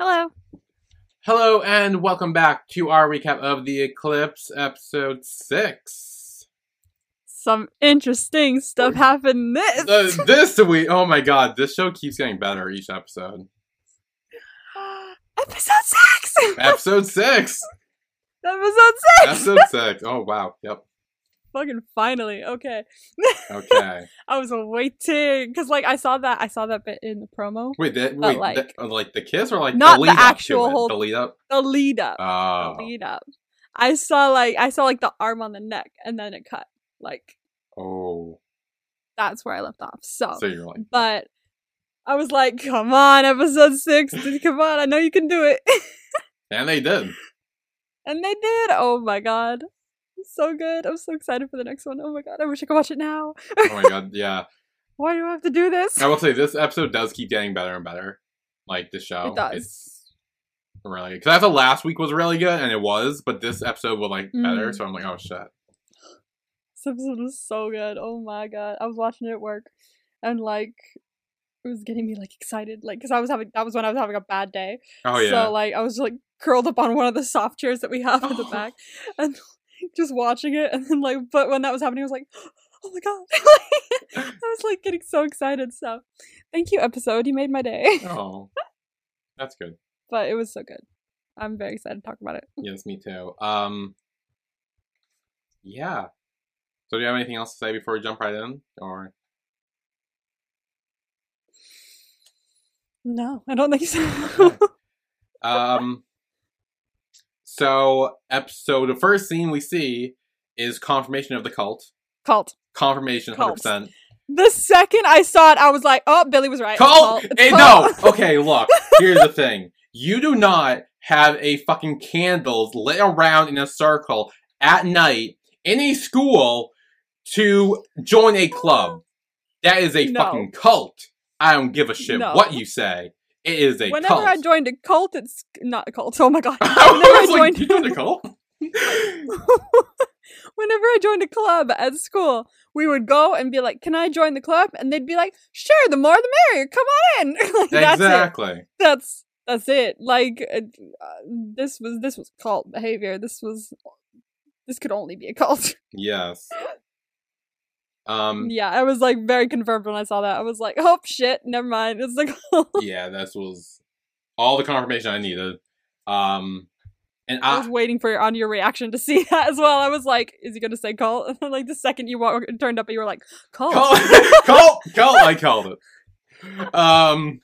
Hello. Hello and welcome back to our recap of The Eclipse, episode 6. Some interesting stuff happened this. Uh, this week, oh my god, this show keeps getting better each episode. Episode six. Episode 6! Episode six. episode 6. Oh wow, yep. Fucking finally. Okay. Okay. I was waiting because, like, I saw that. I saw that bit in the promo. Wait, that, But, wait, like- the- uh, like the kiss or like Not the the lead up actual whole- The lead up? The lead up. Oh. The lead up. I saw like I saw like the arm on the neck, and then it cut. Like Oh. that's where I left off. So, So you're like, but I was like, "Come on, episode six. Come on, I know you can do it." and they did. And they did. Oh my god. So good. I'm so excited for the next one. Oh my god. I wish I could watch it now. Oh my god, yeah. Why do I have to do this? I will say this episode does keep getting better and better. Like the show. It does. It's really because I thought last week was really good and it was, but this episode was like better. Mm. So I'm like, oh shit. This episode was so good. Oh my god. I was watching it at work and like it was getting me like excited. Like, cause I was having, that was when I was having a bad day. Oh yeah. So like I was like curled up on one of the soft chairs that we have in the back and just watching it. And then like, but when that was happening, I was like, oh my god. I was like getting so excited. So thank you, episode. You made my day. oh, that's good. but it was so good. I'm very excited to talk about it. Yes, me too. Um, yeah. So do you have anything else to say before we jump right in, or No, I don't think so. um? So episode the first scene we see is confirmation of the cult. Cult. Confirmation, 100%. The second I saw it, I was like, "Oh, Billy was right." It's Cult. It's Eh, cult. no. Okay, look. Here's the thing. You do not have a fucking candles lit around in a circle at night in a school to join a club. That is a No. fucking cult. I don't give a shit No. what you say. It is a Whenever cult. I joined a cult, it's not a cult. Oh my god. I Whenever I like, joined, joined a cult? whenever I joined a club at school, we would go and be like, "Can I join the club?" And they'd be like, "Sure, the more the merrier. Come on in." Like, that's it. exactly. That's that's it. Like uh, this was this was cult behavior. This was this could only be a cult. Yes. Um. Yeah, I was like very confirmed when I saw that. I was like, oh shit, never mind. It's like yeah, this was all the confirmation I needed. Um. And I I, was waiting for your on your reaction to see that as well. I was like, is he gonna say cult? And then like the second you walk, turned up, you were like, cult. Cult, cult, cult. I called it. Um.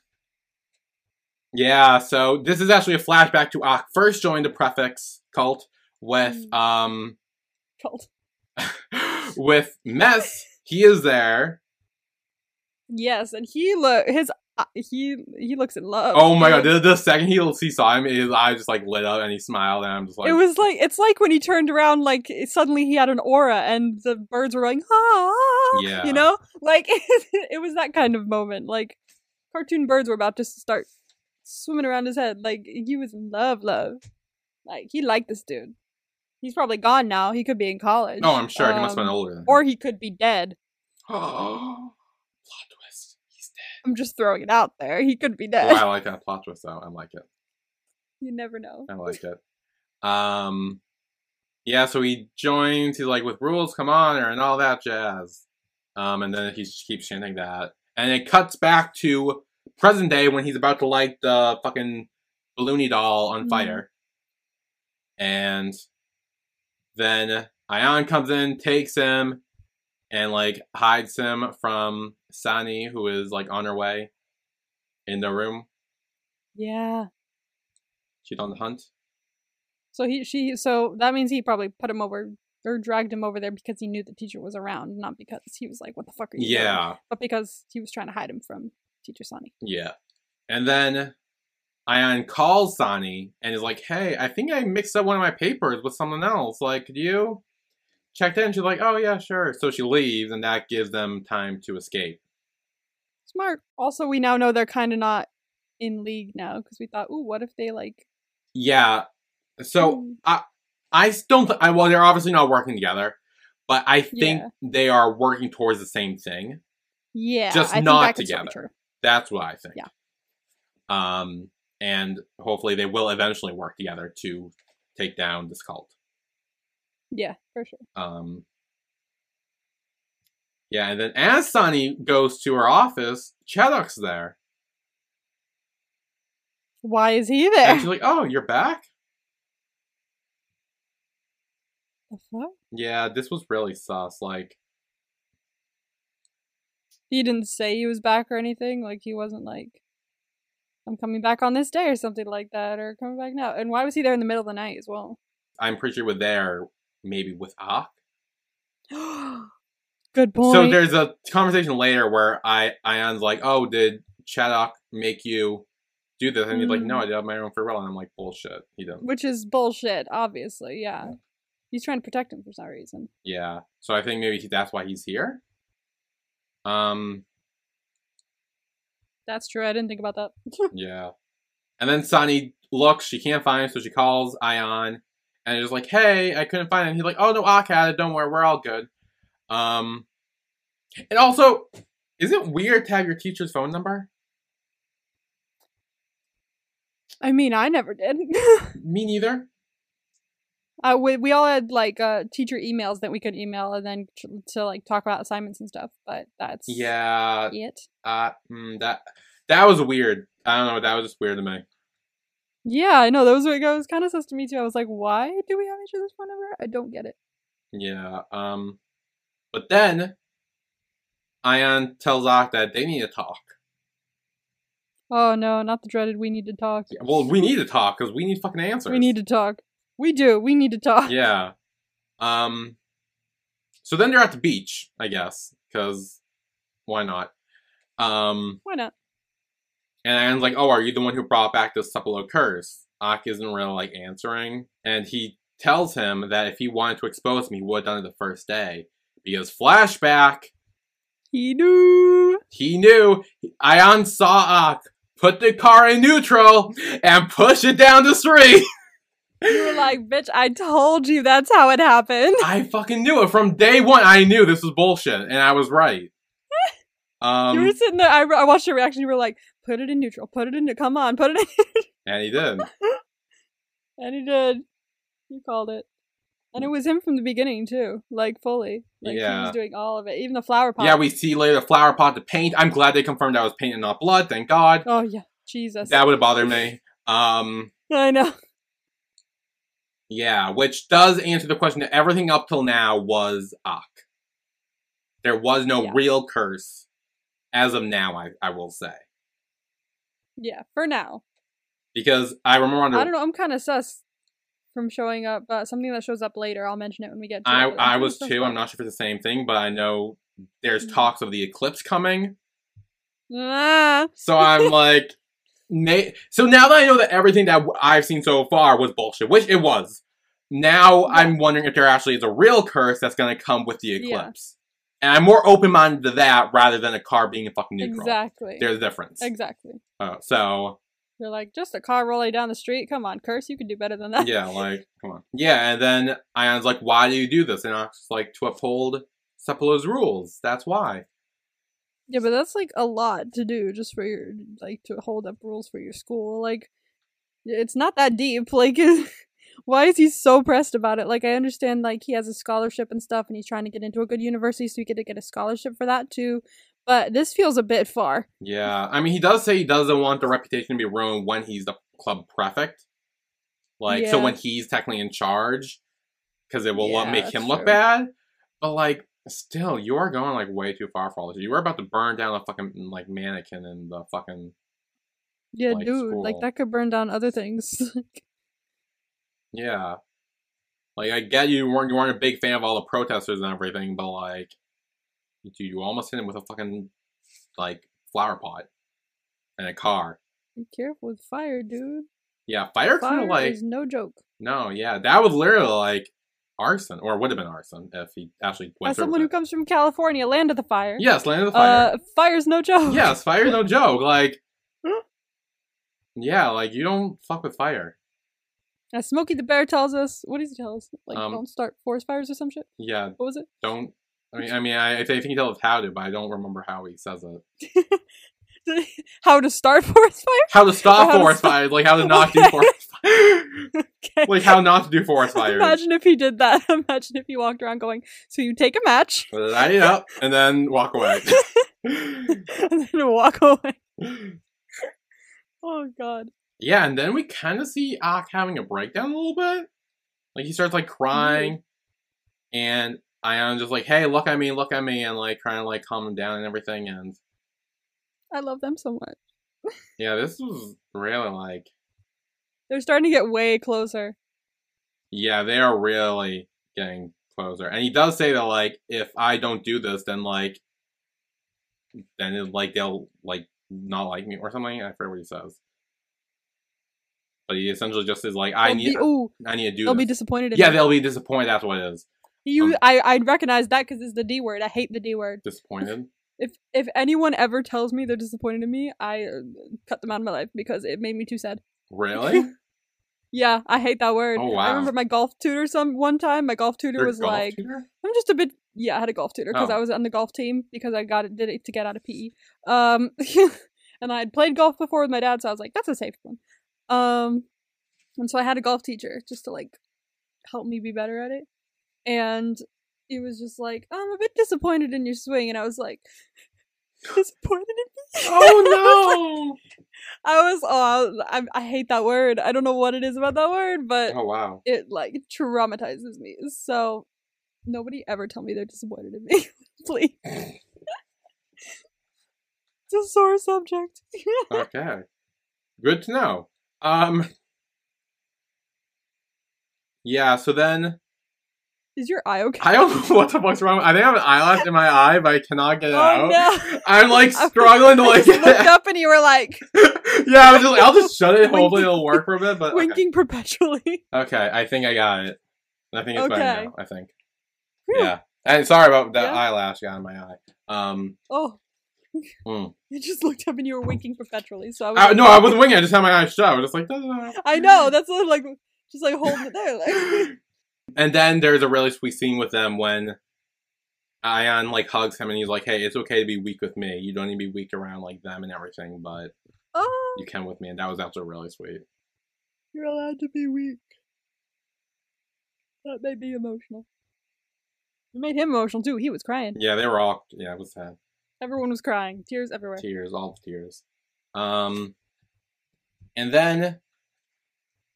Yeah, so this is actually a flashback to Ak first joined the prefix cult with Mm. um Cult. with Mess. He is there. Yes, and he look his uh, he he looks in love. Oh my god! The, the second he he saw him, his eye just like lit up and he smiled, and I'm just like, it was like it's like when he turned around, like suddenly he had an aura, and the birds were going ah, Yeah. you know, like it was that kind of moment. Like cartoon birds were about to start swimming around his head. Like he was in love, love. Like he liked this dude. He's probably gone now. He could be in college. oh, I'm sure he must have been Um, older. Than Or he could be dead. plot twist. He's dead. I'm just throwing it out there. He could be Oh, dead. I like that plot twist though. I like it. you never know. I like it. Um, yeah. So he joins. He's like, with rules, come on, and all that jazz. Um, and then he just keeps chanting that, and it cuts back to present day when he's about to light the fucking balloony doll on Mhm. fire, and then Ayan comes in, takes him, and like hides him from Sani, who is like on her way in the room. Yeah. She's on the hunt. So he she so that means he probably put him over or dragged him over there because he knew the teacher was around, not because he was like, "What the fuck are you?" doing?" Yeah. but because he was trying to hide him from Teacher Sonny. Yeah. And then Ayan calls Sani and is like, hey, I think I mixed up one of my papers with someone else. Like, could you check that? And she's like, oh, yeah, sure. So she leaves, and that gives them time to escape. Smart. Also, we now know they're kind of not in league now because we thought, "Ooh, what if they like?" Yeah. So Hmm. I, I don't. Th- I, well, they're obviously not working together, but I think Yeah. they are working towards the same thing. Yeah, Just I not that could still be together. That's what I think. Yeah. Um, and hopefully they will eventually work together to take down this cult. Yeah, for sure. Um, yeah, and then as Sunny goes to her office, Chadok's there. Why is he there? And she's like, oh, you're back? The fuck? Yeah, this was really sus. Like, He didn't say he was back or anything. Like he wasn't like, "I'm coming back on this day" or something like that, or coming back now. And why was he there in the middle of the night as well? I'm pretty sure we're there maybe with Ah. Good point. So there's a conversation later where I Ayan's like, "Oh, did Chadok make you do this?" And he's like, "No, I did it my own free will." And I'm like, "Bullshit, he didn't." Which is bullshit, obviously. Yeah, he's trying to protect him for some reason. Yeah, so I think maybe that's why he's here. Um, That's true. I didn't think about that. yeah, and then Sunny looks, she can't find him, so she calls Ayan, and is like, "Hey, I couldn't find him." He's like, "Oh no, Ak had it. Don't worry, we're all good." Um, and also, is it weird to have your teacher's phone number? I mean, I never did. Me neither. Uh, we we all had like uh teacher emails that we could email and then to, to like talk about assignments and stuff. But that's Yeah, it. Uh, mm, that that was weird. I don't know. That was just weird to me. Yeah, I know. That was, that was kind of sus to me too. I was like, why do we have each other's phone number? I don't get it. Yeah. Um, but then Ayan tells Ak that they need to talk. Oh no, not the dreaded. We need to talk. Yeah, Well, we need to talk because we need fucking answers. We need to talk. We do. We need to talk. Yeah. Um. So then they're at the beach, I guess, because why not? Um. Why not? And Ayan's like, "Oh, are you the one who brought back the Sepulchre curse?" Ak isn't really like answering, and he tells him that if he wanted to expose me, he would have done it the first day. Because flashback, He knew. he knew Ayan saw Ak put the car in neutral and push it down the street. You were like, bitch, I told you that's how it happened. I fucking knew it from day one. I knew this was bullshit, and I was right. Um, you were sitting there. I, I watched your reaction. You were like, put it in neutral. Put it in. Come on, put it in. and he did. and he did. He called it. And it was him from the beginning too, like fully. Like he was doing all of it, even the flower pot. Yeah, we see later the flower pot, the paint. I'm glad they confirmed that was paint and not blood. Thank God. Oh yeah, Jesus. That would have bothered me. Um, I know. Yeah, which does answer the question that everything up till now was Ak. There was no Yeah. real curse as of now, I, I will say. Yeah, for now. Because I remember on the, I don't know. I'm kind of sus from showing up. Uh, something that shows up later. I'll mention it when we get to I, it. I was too. I'm not sure if it's the same thing, but I know there's Mhm. talks of the eclipse coming. Ah, So I'm like, may- so now that I know that everything that I've seen so far was bullshit, which it was, now I'm wondering if there actually is a real curse that's going to come with the Yeah. eclipse. And I'm more open minded to that rather than a car being a fucking neutral. exactly. There's a difference. Exactly. Uh, so, You're like just a car rolling down the street. Come on, curse. You can do better than that. yeah, like, come on. Yeah, and then Ayan's like, why do you do this? And I'm just like, to uphold Sepulchre's rules. That's why. Yeah, but that's like a lot to do just for your like to hold up rules for your school. Like it's not that deep. Like why is he so pressed about it? Like I understand like he has a scholarship and stuff and he's trying to get into a good university so he could get a scholarship for that too. But this feels a bit far. Yeah, I mean, he does say he doesn't want the reputation to be ruined when he's the club prefect. Like, so when he's technically in charge, because it will Yeah, make him look true. bad. But like, still, you are going like way too far for all this. You were about to burn down a fucking mm, like mannequin in the fucking Yeah, Like dude, like that could burn down other things. yeah. Like, I get you weren't you weren't a big fan of all the protesters and everything, but like, dude, you almost hit him with a fucking like flower pot and a car. Be careful with fire, dude. Yeah, fire, kind of like is no joke. No, yeah, that was literally like arson, or would have been arson if he actually went As someone who comes from California, land of the fire. Yes, land of the fire. Uh, fire's no joke. yes, fire's no joke. Like, yeah, like you don't fuck with fire. As Smokey the Bear tells us, what does he tell us? Like, Um, don't start forest fires or some shit. Yeah, What was it? don't. I mean, I mean, I, I think he tells us how to, but I don't remember how he says it. how to start forest fire? How to stop how to forest stop- fires, like how to not do forest fires. Okay. like how not to do forest fires. Imagine if he did that. Imagine if he walked around going, so you take a match uh, Light it up and then walk away. and then walk away. Oh god. yeah, and then we kind of see Ak having a breakdown a little bit. Like he starts like crying, mm-hmm. and Ayan just like, "Hey, look at me, look at me," and like trying to like calm him down and everything. And I love them so much. yeah, this was really like, They're starting to get way closer. yeah, they are really getting closer. And he does say that like, if I don't do this, then like, then it, like they'll like not like me or something. I forget what he says. But he essentially just is like, I They'll need, be, ooh, I need to do they'll this. be disappointed. In yeah, they'll be disappointed. That's what it is. You, um, I, I recognize that because it's the D word. I hate the D word. Disappointed. If if anyone ever tells me they're disappointed in me, I uh, cut them out of my life because it made me too sad. Really? Yeah, I hate that word. Oh, I remember my golf tutor some one time. My golf tutor Your was golf like, tutor? I'm just a bit. Yeah, I had a golf tutor because Oh. I was on the golf team because I got it did it to get out of PE. Um, and I had played golf before with my dad, so I was like, that's a safe one. Um, and so I had a golf teacher just to like help me be better at it. And he was just like, I'm a bit disappointed in your swing, and I was like, disappointed in me. Oh no! I was oh I, I hate that word. I don't know what it is about that word, but! Oh wow. it like traumatizes me. So nobody ever tell me they're disappointed in me, please. it's a sore subject. Okay. Good to know. Um. Yeah. So then Is your eye okay? I don't know what the fuck's wrong. I think I have an eyelash in my eye, but I cannot get it oh out. no! I'm like struggling to like. just looked up and you were like yeah, I was just like, I'll just shut it. Hopefully, it'll work for a bit. But okay. winking perpetually. Okay, I think I got it. I think it's better Okay. now. I think. Phew. Yeah. And sorry about that Yeah. eyelash got in my eye. Um. Oh. You just looked up and you were winking perpetually. So I was I, like, no, I wasn't winking. I just had my eyes shut. I was just like. "Da-da-da." I know that's what, like just like holding it there. Like And then there's a really sweet scene with them when Ayan like hugs him and he's like, "Hey, it's okay to be weak with me. You don't need to be weak around like them and everything, but oh, you can with me." And that was also really sweet. you're allowed to be weak. That made me emotional. It made him emotional too. He was crying. Yeah, they were all. Yeah, it was sad. Everyone was crying. Tears everywhere. Tears, all tears. Um, and then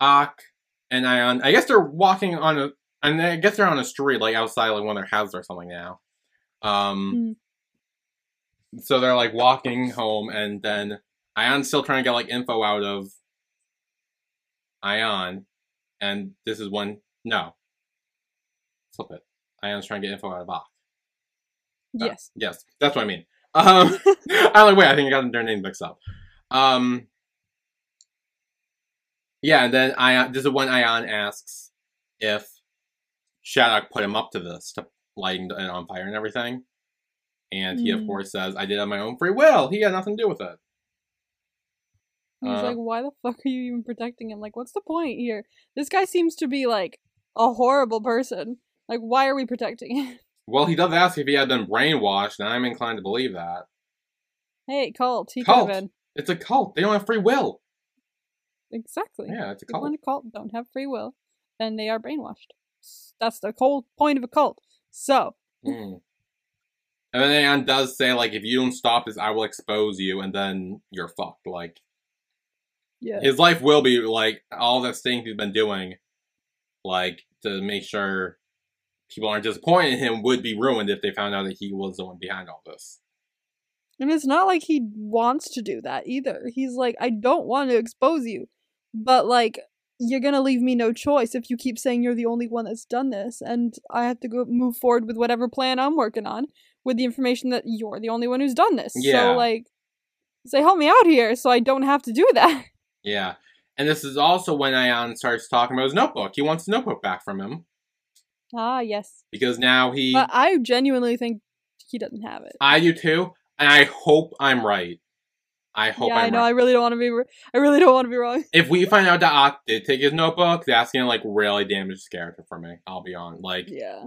Ak and Ayan. I guess they're walking on a. And I guess they're on a street, like outside, like one of their houses or something now. Um, so they're like walking home, and then Ayan's still trying to get like info out of Ayan, and this is when no, flip it. Ayan's trying to get info out of Ak. Yes. Yes, that's what I mean. Um, I'm like, wait, I think I got their name mixed up. Um, yeah, and then Ayan. This is when Ayan asks if Chadok put him up to this to lighting it on fire and everything, and he of Hmm. course says, "I did it on my own free will. He had nothing to do with it." He's Uh, like, why the fuck are you even protecting him? Like, what's the point here? This guy seems to be like a horrible person. Like, why are we protecting him? Well, he does ask if he had been brainwashed, and I'm inclined to believe that. hey, cult. He Cult. been. It's a cult. They don't have free will. Exactly. Yeah, it's a People cult. in a cult don't have free will, and they are brainwashed. S- That's the whole point of a cult. So, Mm. And then Ayan does say, like, if you don't stop this, I will expose you, and then you're fucked. Like, yeah. his life will be, like, all the things he's been doing, like, to make sure people aren't disappointed in him would be ruined if they found out that he was the one behind all this. And it's not like he wants to do that either. He's like, I don't want to expose you, but like, you're gonna leave me no choice if you keep saying you're the only one that's done this, and I have to go move forward with whatever plan I'm working on with the information that you're the only one who's done this. Yeah. So like, say help me out here so I don't have to do that. Yeah. And this is also when Ayan starts talking about his notebook. He wants the notebook back from him, ah, yes. because now he. But I genuinely think he doesn't have it. I do too, and I hope I'm right. I hope yeah, I'm I know. right. I really don't want to be. I really don't want to be wrong. if we find out that Ak did take his notebook, that's gonna like really damage his character for me. I'll be on. Like Yeah.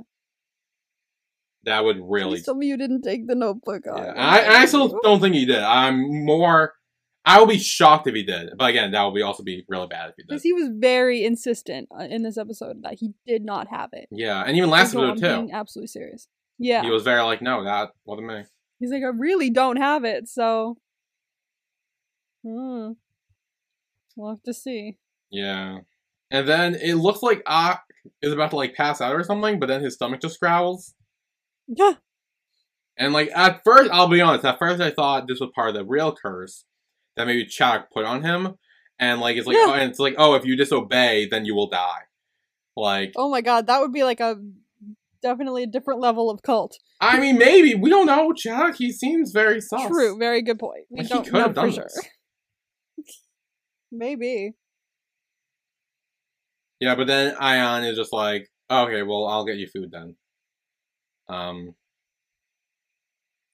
That would really. Please tell me you didn't take the notebook off. Yeah. I, I still don't think he did. I'm more. I will be shocked if he did. But again, that would be also be really bad if he did. Because he was very insistent uh, in this episode that he did not have it. Yeah, and even last episode I'm too. being absolutely serious. Yeah. He was very like, no, that wasn't me. He's like, I really don't have it, so. Hmm. We'll have to see. Yeah. And then it looks like Ak is about to like pass out or something, but then his stomach just growls. Yeah. And like at first, I'll be honest, at first I thought this was part of the real curse that maybe Chak put on him. And like it's like Yeah. oh, and it's like, oh, if you disobey, then you will die. Like Oh my god, that would be like a definitely a different level of cult. I mean maybe. We don't know, Chak. He seems very soft. True, very good point. We Like, he don't could know have for done sure. Maybe. Yeah, but then Ayan is just like, oh, okay, well, I'll get you food then. Um,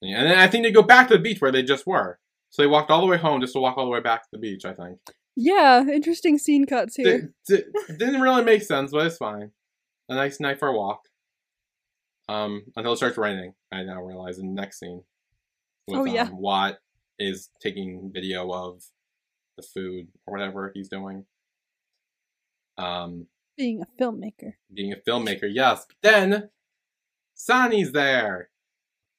and then I think they go back to the beach where they just were. So they walked all the way home just to walk all the way back to the beach. I think Yeah, interesting scene cuts here. D- d- didn't really make sense, but it's fine. A nice night for a walk. Um, until it starts raining. I now realize in the next scene. With, Oh, yeah. Um, Watt is taking video of the food or whatever he's doing. Um, Being a filmmaker. being a filmmaker, yes. Then Sonny's there.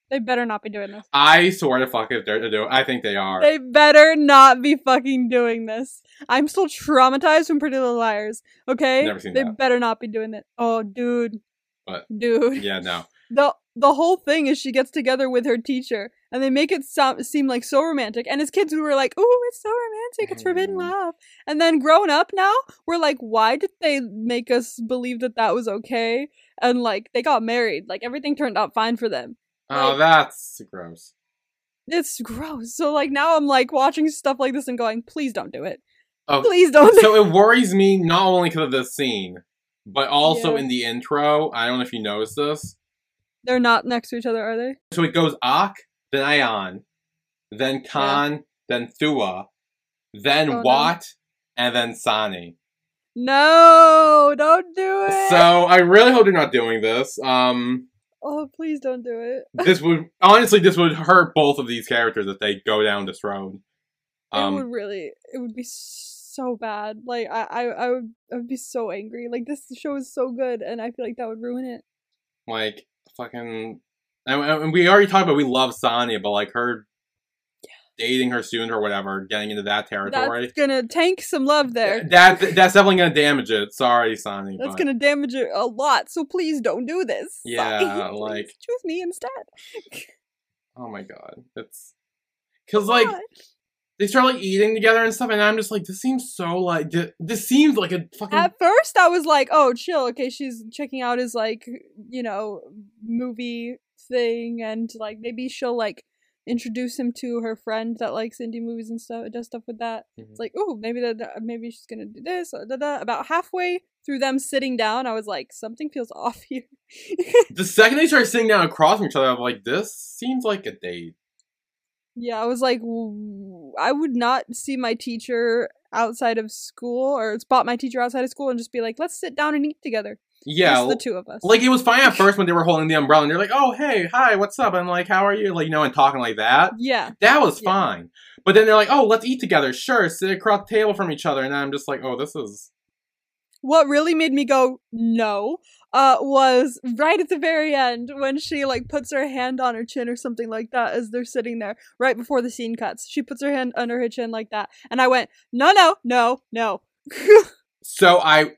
They better not be doing this. I swear to fuck if they're to do. I think they are. They better not be fucking doing this. I'm still traumatized from Pretty Little Liars. Okay, Never seen they that. better not be doing that. Oh, dude. What? Dude. yeah, no. the The whole thing is she gets together with her teacher, and they make it sound seem like so romantic. And as kids, we were like, "Ooh, it's so romantic. It's forbidden love." And then grown up now, we're like, "Why did they make us believe that that was okay?" And like, they got married. Like everything turned out fine for them. Oh, Like- that's gross. It's gross. So like now I'm like watching stuff like this and going, "Please don't do it. Oh, Please don't." do so it worries me not only because of this scene, but also Yeah. in the intro. I don't know if you noticed this. They're not next to each other, are they? So it goes Ak, then Ayan, then Khan, then Thua, then Oh, no. Watt, and then Sani. No, don't do it. So I really hope you're not doing this. Um, oh, please don't do it. this would honestly this would hurt both of these characters if they go down this road. it would Um, really, it would be so bad. Like I, I, I would, I would be so angry. Like this show is so good, and I feel like that would ruin it. like fucking, and, and we already talked about we love Sonya, but like her dating her student or whatever, getting into that territory. That's gonna tank some love there. That that's definitely gonna damage it. Sorry, Sonny. That's but- gonna damage it a lot. So please don't do this. Yeah, Sorry. Like- choose me instead. Oh my god, it's because like. They start like eating together and stuff, and I'm just like, this seems so like this seems like a fucking At first, I was like, "Oh, chill. Okay, she's checking out his like, you know, movie thing, and like maybe she'll like introduce him to her friend that likes indie movies and stuff, does stuff with that." Mhm. It's like, "Oh, maybe that maybe she's gonna do this." Or da, da. About halfway through them sitting down, I was like, "Something feels off here." the second they start sitting down across from each other, I'm like, this seems like a date. Yeah, I was like, w- I would not see my teacher outside of school or spot my teacher outside of school and just be like, "Let's sit down and eat together." Yeah, Just the two of us. like it was fine at first when they were holding the umbrella and they're like, oh hey, hi, what's up? And like, how are you? Like, you know, and talking like that. yeah. That was Yeah. fine. But then they're like, oh, let's eat together. Sure, sit across the table from each other. And I'm just like, oh, this is what really made me go no uh was right at the very end when she like puts her hand on her chin or something like that as they're sitting there right before the scene cuts. She puts her hand under her chin like that and i went no no no no. So I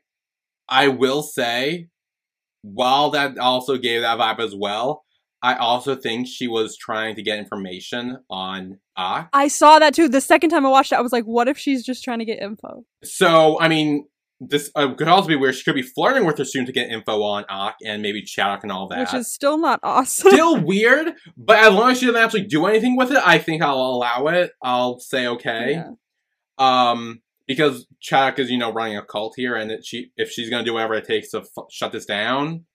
I will say, while that also gave that vibe as well, I also think she was trying to get information on Ak. i saw that too. The second time i watched it i was like what if she's just trying to get info? So I mean, this uh, could also be where she could be flirting with her student to get info on Ak and maybe Chadok and all that. which is still not awesome Still weird, but as long as she doesn't actually do anything with it, I think I'll allow it. I'll say okay. Yeah. Um, because Chadok is, you know, running a cult here, and that she, if she's gonna do whatever it takes to f- shut this down,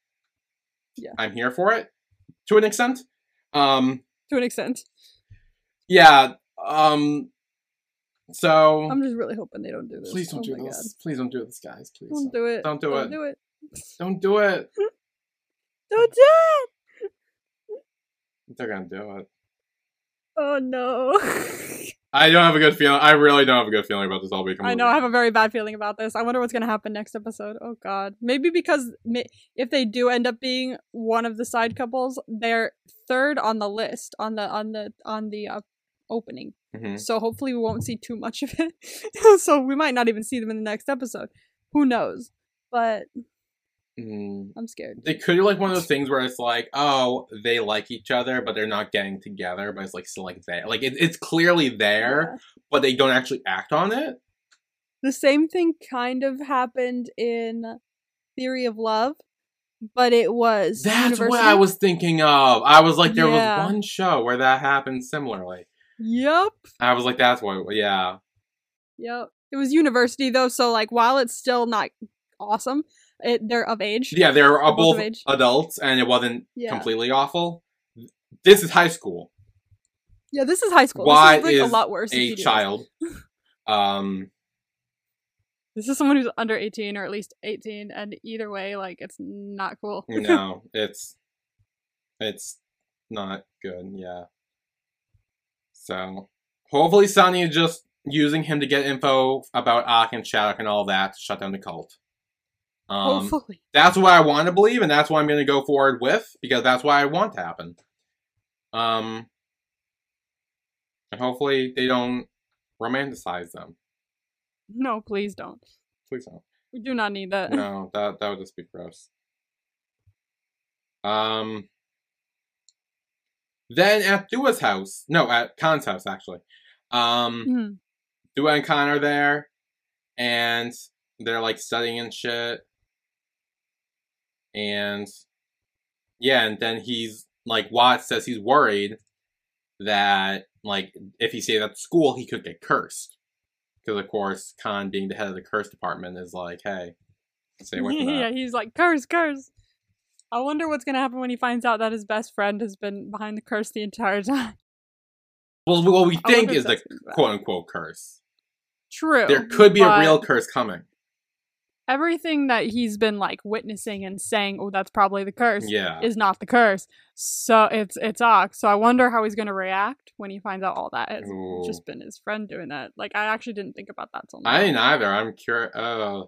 Yeah. I'm here for it to an extent. Um, to an extent yeah. Um, so i'm just really hoping they don't do this please don't oh do this. Please don't do this, guys. Please God. don't do it Don't do don't it. do it Don't do it. don't do it They're gonna do it. Oh no. I don't have a good feeling. I really don't have a good feeling about this all becoming. I know I have a very bad feeling about this. I wonder what's going to happen next episode. Oh god. Maybe because if they do end up being one of the side couples, they're third on the list on the on the on the uh, opening. Mhm. So hopefully we won't see too much of it. so we might not even see them in the next episode. Who knows? But Mm. I'm scared. It could be like one of those things where it's like, oh, they like each other, but they're not getting together, but it's like still like there. Like it, it's clearly there, Yeah. but they don't actually act on it. The same thing kind of happened in Theory of Love, but it was That's what I was thinking of. I was like, there Yeah. was one show where that happened similarly. Yep. I was like, that's what. Yeah. Yep. It was university though, so like while it's still not awesome, it, they're of age. Yeah, they were Both both adults, and it wasn't Yeah. completely awful. This is high school. Yeah, this is high school. Why this is like is a lot worse. if A child. Um. This is someone who's under 18 or at least 18, and either way, like it's not cool. No, it's it's not good. Yeah. So hopefully, Sunny is just using him to get info about Ak and Chadok and all that to shut down the cult. Um, Hopefully. that's what I want to believe, and that's what I'm going to go forward with because that's what I want to happen. Um, and hopefully they don't romanticize them. No, please don't. Please don't. We do not need that. No, that that would just be gross. Um. Then at Thua's house, no, at Khan's house actually. Um, Mhm. Thua and Khan are there, and they're like studying and shit. And yeah, and then he's like Watts says he's worried that like if he stays at school he could get cursed. Because of course Khan being the head of the curse department is like, hey, from that. yeah, he's like, curse, curse. I wonder what's gonna happen when he finds out that his best friend has been behind the curse the entire time. Well, what we think is the that's gonna be bad. quote unquote curse. True. There could be a real curse coming. Everything that he's been like witnessing and saying, "Oh, that's probably the curse," Yeah. is not the curse. So it's it's Ox. So I wonder how he's gonna react when he finds out all that. It's Ooh. just been his friend doing that. Like I actually didn't think about that till now. I didn't either. I'm curious. Uh,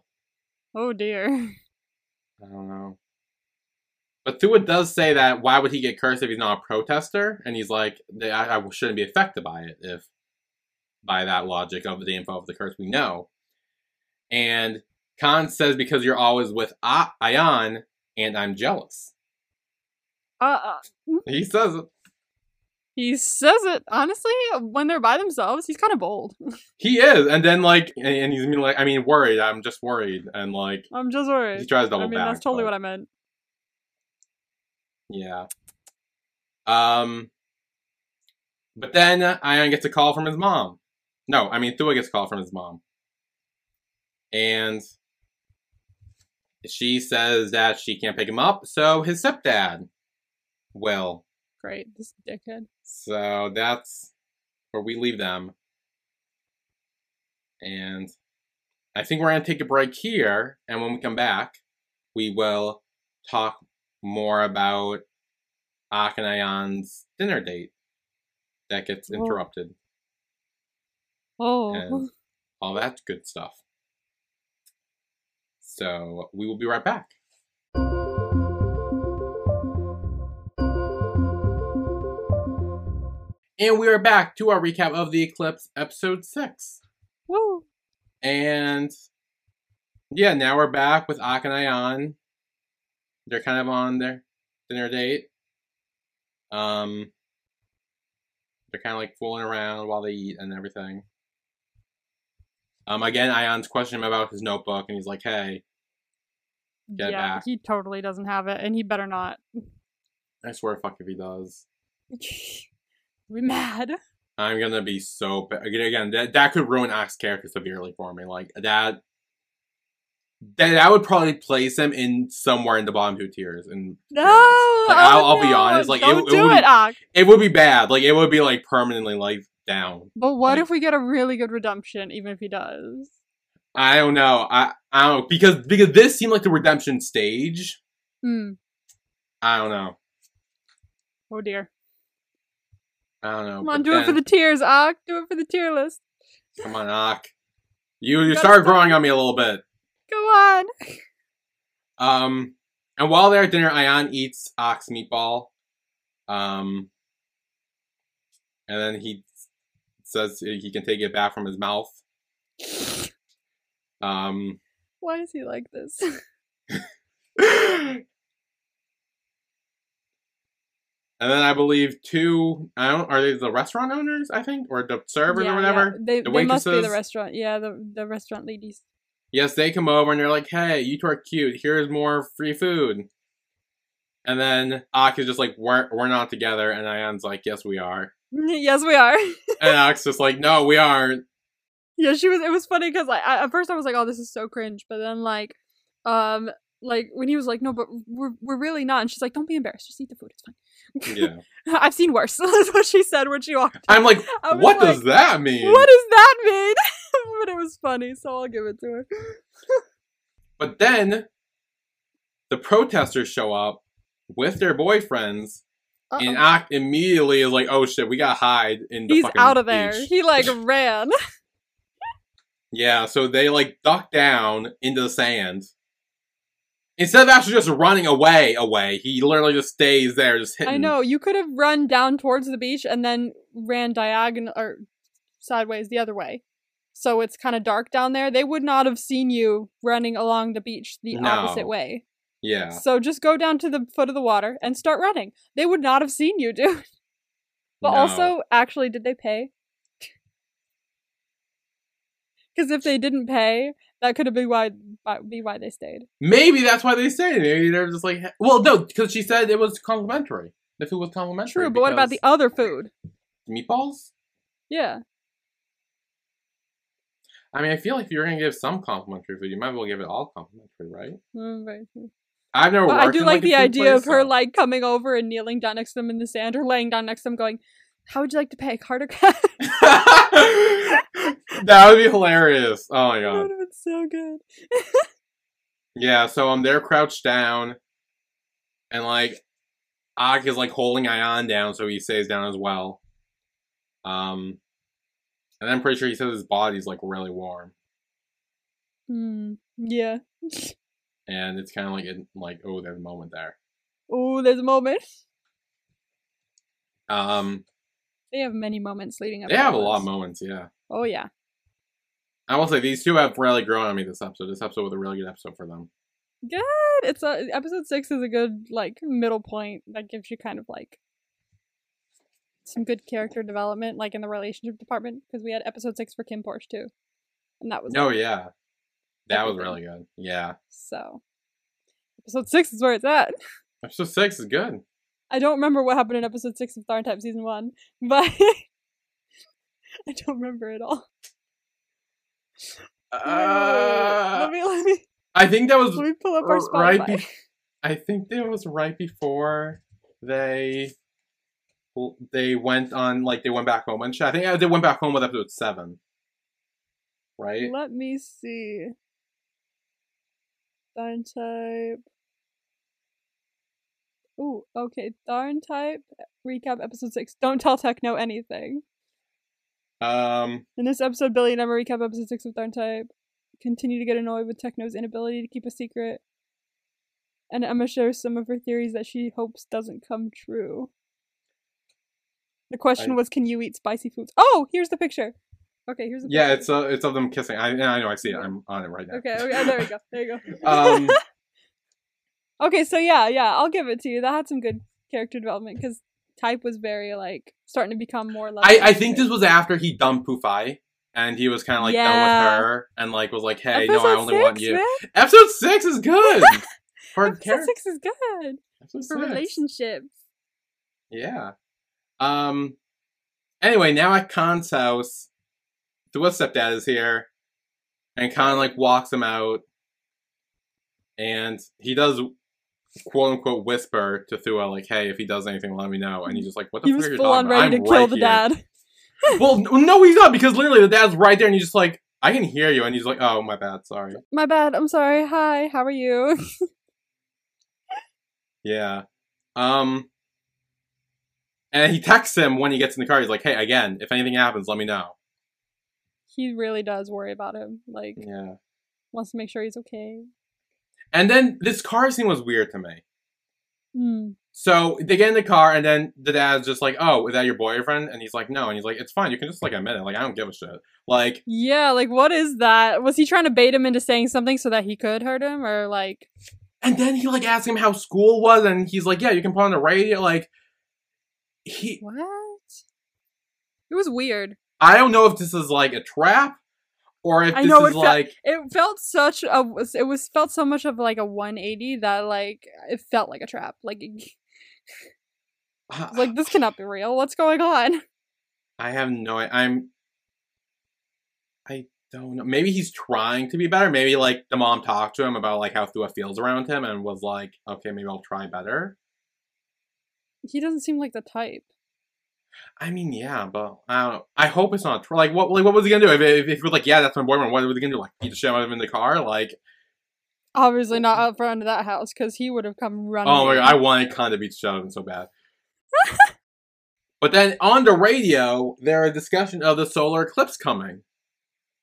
Oh dear. I don't know. But Thua does say that why would he get cursed if he's not a protester? And he's like, I, I shouldn't be affected by it if, by that logic of the info of the curse we know. And Khan says because you're always with Ayan, and I'm jealous. Uh, uh, He says it. he says it honestly when they're by themselves. He's kind of bold. He is, and then like, and, and he's like, I mean, worried. I'm just worried, and like, I'm just worried. he tries to double I mean, back. that's totally but- what I meant. Yeah. Um. But then Ayan gets a call from his mom. No, I mean Thua gets a call from his mom, and she says that she can't pick him up, so his stepdad will. Great, this dickhead. So that's where we leave them. And I think we're going to take a break here. And when we come back, we will talk more about Akhenaion's dinner date that gets interrupted. Oh, And all that good stuff. So we will be right back. And we are back to our recap of The Eclipse, episode 6. woo! And yeah, now we're back with Ak and Ayan. They're kind of on their dinner date. Um, they're kind of like fooling around while they eat and everything. Um, again, Ayan's questioning him about his notebook, and he's like, "Hey, Get yeah, back. he totally doesn't have it, and he better not. I swear fuck if he does, be mad. I'm gonna be so ba- again. That that could ruin Ak's character severely for me. Like that." That, I would probably place him in somewhere in the bottom two tiers, and No, Like, oh, I'll- I'll be honest, like, it- don't it do would be- it, Ak. it would be bad. Like it would be like permanently like down. But what like- if we get a really good redemption, even if he does? I don't know. I I don't because because this seemed like the redemption stage. Hmm. I don't know. Oh dear. I don't know. Come on, do it for the tears, Ak. Do it for the tier list. Come on, Ak. You you Gotta started growing on me a little bit. Go on. Um, and while they're at dinner, Ayan eats ox meatball. Um, and then he says he can take it back from his mouth. Um, Why is he like this? and then I believe two. I don't. Are they the restaurant owners? I think, or the servers Yeah, or yeah. whatever. They, The they must be the restaurant. Yeah, the the restaurant ladies. Yes, they come over and they're like, "Hey, you two are cute. Here's more free food." And then Ak is just like, "We're we're not together," and Ayan's like, "Yes, we are." yes, we are. And Ak's just like, "No, we aren't." yeah, she was. It was funny because like I, at first I was like, "Oh, this is so cringe," but then like, um, like when he was like, "No, but we're we're really not," and she's like, "Don't be embarrassed. Just eat the food. It's fine." Yeah. I've seen worse. That's what she said when she walked. I'm like, what like, does that mean? What does that mean? but it was funny, so I'll give it to her. But then the protesters show up with their boyfriends, and Uh-oh. Ak immediately is like, "Oh shit, we gotta hide in the He's fucking out of there. beach." He like ran. Yeah, so they like duck down into the sand. Instead of actually just running away, away, he literally just stays there, just hitting. I know you could have run down towards the beach and then ran diagonal or sideways the other way. So it's kind of dark down there. They would not have seen you running along the beach the No. opposite way. Yeah. So just go down to the foot of the water and start running. They would not have seen you, dude. But No. also, actually, did they pay? Because if they didn't pay, that could have been why be why they stayed. Maybe that's why they stayed. Maybe they're just like, well, no, because she said it was complimentary. The food was complimentary. True, but what about the other food? meatballs? Yeah. I mean, I feel like if you're gonna give some complimentary food, you might as well give it all complimentary, right? Mm, true. I've never. I do in, like the idea of place, her so- like coming over and kneeling down next to them in the sand, or laying down next to them, going, "How would you like to pay, a card or cash?" that would be hilarious. Oh my that god. would have been so good. Yeah, so um, they're crouched down, and like, Ak is like holding Ayan down, so he stays down as well. Um, and I'm pretty sure he says his body's like really warm, Hmm. Yeah. and it's kind of like in, like oh, there's a moment there. Oh, there's a moment. Um, They have many moments leading up. they have a lot of moments, yeah. Oh yeah. I will say these two have really grown on me this episode. This episode was a really good episode for them. Good. It's a episode six is a good like middle point that gives you kind of like some good character development, like in the relationship department, because we had episode six for KinnPorsche too, and that was Oh like, yeah, that was really good. Yeah, so. Episode six is where it's at. episode six is good. I don't remember what happened in episode six of Tharn Type season one, but I don't remember at all. Uh, let me let me I think that was let me pull up our Spotify. right be- I think that was right before they they went on like they went back home and. I think uh, they went back home with episode seven, right? Let me see. Tharn type. Ooh, okay. Tharn type recap episode six. Don't tell Techno anything. Um, In this episode, Billy and Emma recap episode six of Tharn type. Continue to get annoyed with Techno's inability to keep a secret. And Emma shares some of her theories that she hopes doesn't come true. The question I- was, can you eat spicy foods? Oh, here's the picture. Okay, here's the yeah, picture. it's uh, it's of them kissing. I I know, I see it. I'm on it right now. Okay, okay, there we go. There you go. Um, okay, so yeah, yeah, I'll give it to you. That had some good character development because Type was very like starting to become more. Like. I I think this was after he dumped Pufai. And he was kind of like done with her, and like was like, "Hey, no, I only want you." man. Episode six is good for Episode character. six is good Episode for six. relationships. Yeah. Um. Anyway, now at Khan's house, the Thua's stepdad is here, and Khan like walks him out, and he does quote unquote whisper to Thua like, "Hey, if he does anything, let me know." And he's just like, "What the He fuck was you full on talking about? ready I'm to kill right the here." dad. well, no, he's not because literally the dad's right there, and he's just like, "I can hear you," and he's like, "Oh, my bad, sorry." My bad. I'm sorry. Hi. How are you? Yeah. Um. And he texts him when he gets in the car. He's like, "Hey, again, if anything happens, let me know." He really does worry about him. Like Yeah. wants to make sure he's okay. And then this car scene was weird to me. Hmm. So they get in the car, and then the dad's just like, "Oh, is that your boyfriend?" And he's like, "No." And he's like, "It's fine. You can just like admit it. Like I don't give a shit." Like Yeah, like what is that? Was he trying to bait him into saying something so that he could hurt him, or like? And then he like asked him how school was, and he's like, "Yeah, you can put on the radio." Like he, What? It was weird. I don't know if this is like a trap or if I this know, is it like It felt such a. It was felt so much of like a 180 that like it felt like a trap. Like, like this cannot be real. What's going on? I have no. I'm. I don't know. Maybe he's trying to be better. Maybe like the mom talked to him about like how Thua feels around him and was like, "Okay, maybe I'll try better." He doesn't seem like the type. I mean, yeah, but I don't know. I hope it's not like what. Like, what was he gonna do if if, if he was like, "Yeah, that's my boyfriend"? What was he gonna do? Like beat the shit out of him in the car? Like, Obviously not out front of that house because he would have come running. oh my god, I wanted Khan to beat the shit out of him so bad. but then on the radio, there are discussion of the solar eclipse coming.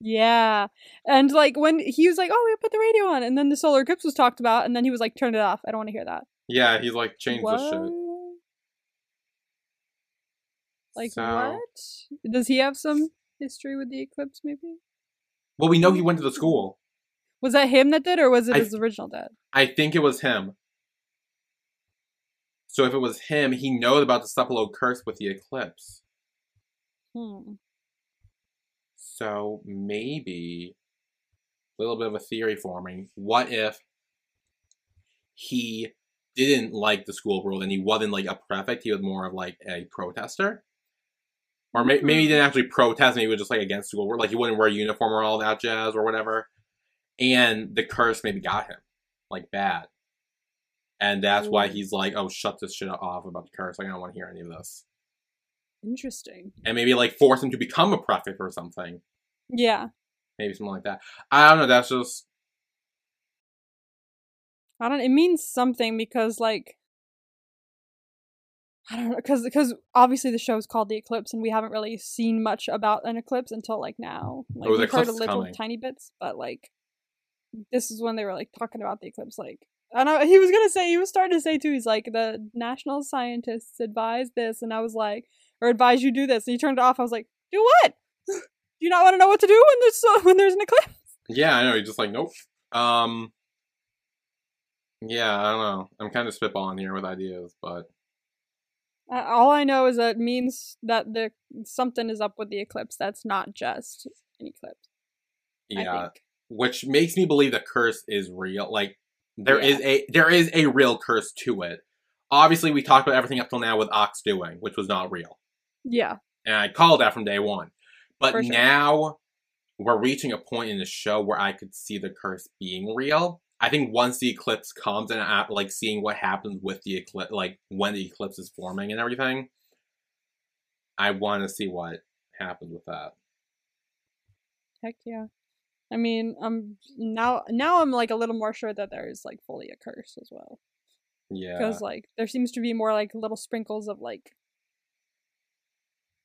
Yeah, and like when he was like, "Oh, we put the radio on," and then the solar eclipse was talked about, and then he was like, "Turn it off. I don't want to hear that." Yeah, he's like changed what? the shit. Like So- what? Does he have some history with the eclipse? Maybe Well, we know he went to the school. was that him that did, or was it I- his original dad? I think it was him. So if it was him, he knows about the Cephalode curse with the eclipse. Hmm. So maybe a little bit of a theory forming. What if he didn't like the school world and he wasn't like a prefect, he was more of like a protester? Or may- maybe he mm-hmm. didn't actually protest, maybe he was just like against school like he wouldn't wear a uniform or all that jazz or whatever. And the curse maybe got him, like bad. And that's why mm. he's like, oh, shut this shit off about the curse. Like, I don't want to hear any of this. Interesting. And maybe like force him to become a prophet or something. Yeah, Maybe something like that. I don't know. That's just I don't. It means something because like. I don't know, because because obviously the show is called The Eclipse, and we haven't really seen much about an eclipse until like now. Like Oh, we've heard a little coming. tiny bits, but like this is when they were like talking about the eclipse. Like I know he was gonna say he was starting to say too. He's like the national scientists advise this, and I was like, or advise you do this, and he turned it off. I was like, do what? do you not want to know what to do when there's so, when there's an eclipse? yeah. I know. He's just like nope. Um. Yeah, I don't know. I'm kind of spitballing here with ideas, but Uh, all I know is that it means that the something is up with the eclipse. That's not just an eclipse. Yeah, which makes me believe the curse is real. Like there is Yeah. a there is a real curse to it. Obviously, we talked about everything up till now with Ox doing, which was not real, Yeah, and I called that from day one. But sure. now we're reaching a point in the show where I could see the curse being real. I think once the eclipse comes and I, like seeing what happens with the eclipse, like when the eclipse is forming and everything, I want to see what happens with that. heck yeah. I mean, um, now now I'm like a little more sure that there is like fully a curse as well, Yeah, because like there seems to be more like little sprinkles of like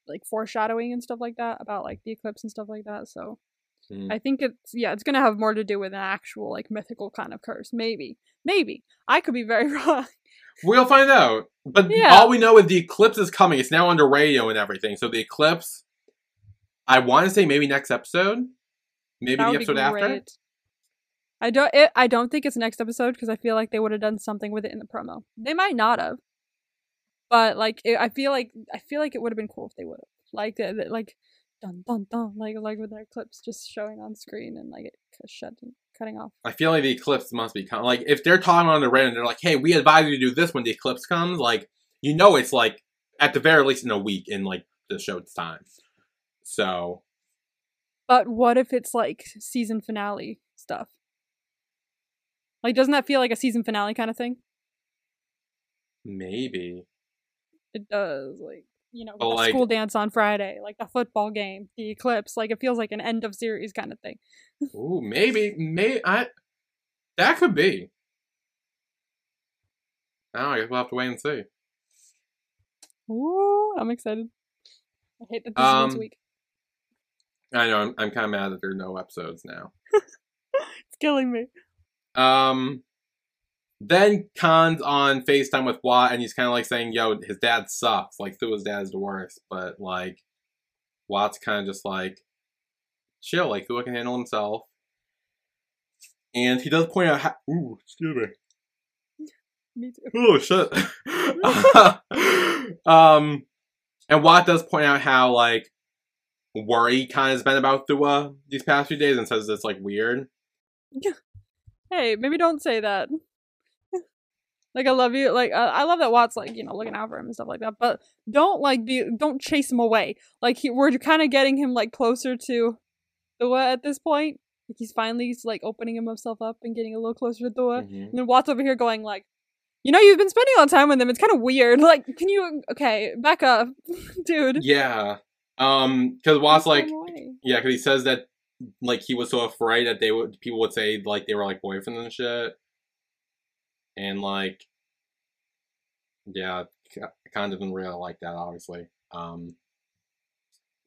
like foreshadowing and stuff like that about like the eclipse and stuff like that. So Mm. I think it's yeah, it's gonna have more to do with an actual like mythical kind of curse. Maybe, maybe I could be very wrong. we'll find out. But Yeah. all we know is the eclipse is coming. It's now under radio and everything. So the eclipse, I want to say maybe next episode, maybe That the episode after. I don't. It, I don't think it's next episode because I feel like they would have done something with it in the promo. They might not have, but like it, I feel like I feel like it would have been cool if they would have like the, the- like dun dun dun like like with their clips just showing on screen and like it shutting cutting off. I feel like the eclipse must be coming. Like if they're talking on the radio and they're like, "Hey, we advise you to do this when the eclipse comes," like you know, it's like at the very least in a week in like the show's time. So But what if it's like season finale stuff? Like, doesn't that feel like a season finale kind of thing? maybe It does, like you know, like- school dance on Friday, like the football game, the eclipse. Like it feels like an end of series kind of thing. Ooh, maybe, may I. That could be. I don't know. I guess we'll have to wait and see. Ooh, I'm excited. I hate that this is Um, week. I know. I'm, I'm kind of mad that there are no episodes now. It's killing me. Um, then Khan's on FaceTime with Watt, and he's kind of like saying, "Yo, his dad sucks. Like, Thua's dad's the worst." But like, Watt's kind of just like, "Chill. Like, Thua can handle himself." And he does point out, how, "Ooh, excuse me. Me too. Oh shit." um, and Watt does point out how like worry kind of has been about Thua these past few days, and says it's like weird. Hey, maybe don't say that. Like I love you. Like uh, I love that Watt's like you know looking out for him and stuff like that. But don't like be don't chase him away. Like he, we're kind of getting him like closer to Thua at this point. Like he's finally he's like opening himself up and getting a little closer to Thua. Mhm. And then Watt's over here going like, you know, you've been spending a lot of time with them. It's kind of weird. Like, can you? Okay, back up, dude. Yeah. Um, because Watt's like, away. yeah, because he says that like he was so afraid that they would people would say like they were like boyfriends and shit, and like, yeah, kind of doesn't really like that, obviously. Um,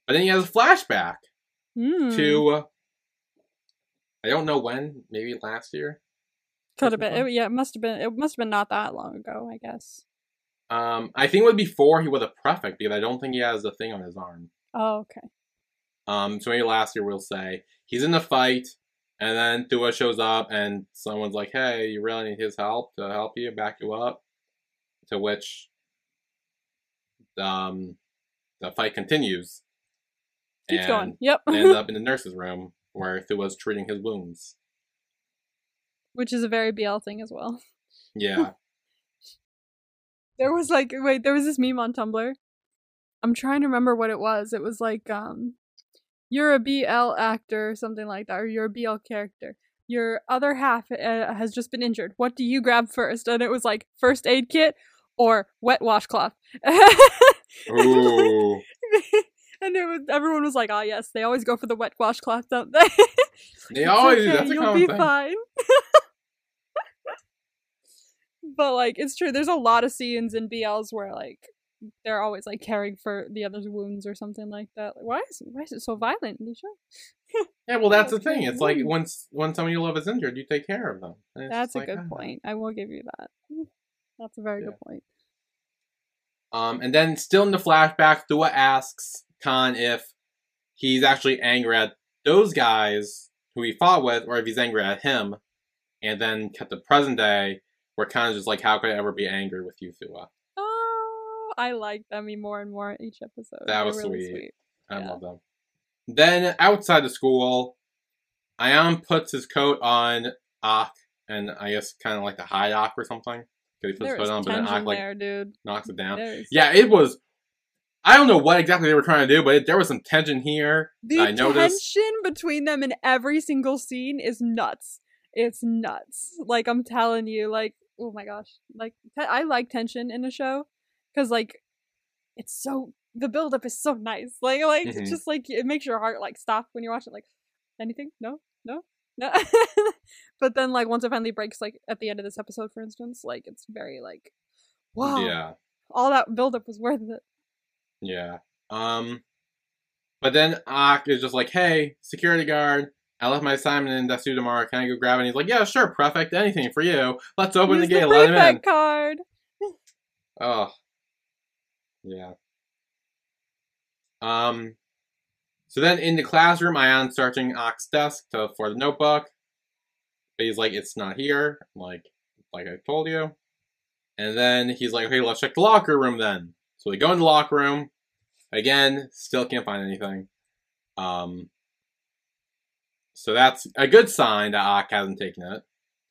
but then he has a flashback Hmm. to I don't know when, maybe last year. could have been. It, yeah, it must have been. It must have been not that long ago. I guess. Um, I think it was before he was a prefect because I don't think he has the thing on his arm. Oh, okay. Um, so maybe last year we'll say he's in the fight, and then Thua shows up, and someone's like, "Hey, you really need his help to help you, back you up." To which, um, the fight continues. Keeps going. Yep. they end up in the nurse's room where Thua's treating his wounds. Which is a very BL thing as well. Yeah. There was like wait, there was this meme on Tumblr. I'm trying to remember what it was. It was like um you're a BL actor or something like that or you're a BL character. Your other half uh, has just been injured. What do you grab first? And it was like first aid kit or wet washcloth. Ooh. and it was everyone was like, "Ah, yes, they always go for the wet washcloth, don't they?" They always okay, That's a you'll be thing. fine. but like, it's true. There's a lot of scenes in BLs where like they're always like caring for the other's wounds or something like that. Like, why is why is it so violent, Nisha? Yeah, well, that's the thing. It's like once when someone you love is injured, you take care of them. That's a like, good ah. point. I will give you that. That's a very Yeah. good point. Um, and then still in the flashback, Thua asks Khan if he's actually angry at those guys who he fought with, or if he's angry at him. And then cut to present day, where Khan's just like, "How could I ever be angry with you, Thua?" I like them more and more each episode. That was really sweet. I Yeah. love them. Then outside the school, Ayan puts his coat on Ak, and I guess kind of like to hide Ak or something. Because he puts There his coat on, but then Ak like there, dude. knocks it down. Yeah, it was. I don't know what exactly they were trying to do, but it, there was some tension here. The I noticed. tension between them in every single scene is nuts. It's nuts. Like I'm telling you, like oh my gosh, like te- I like tension in a show because like it's so the buildup is so nice. Like like Mhm. just like it makes your heart like stop when you're watching. Like anything? No, no, no. but then like once it finally breaks, like at the end of this episode, for instance, like it's very like wow, Yeah, all that buildup was worth it. yeah. Um, but then Ak is just like, "Hey, security guard, I left my assignment in Desu tomorrow. Can I go grab it?" And he's like, "Yeah, sure, prefect. Anything for you. Let's open Use the gate. the let him in." card. Oh, yeah. Um, so then in the classroom, Ayan's searching Ak's desk to, for the notebook. But he's like, it's not here. Like, like I told you. And then he's like, okay, let's check the locker room then. So we go in the locker room. Again, still can't find anything. Um, so that's a good sign that Ak hasn't taken it.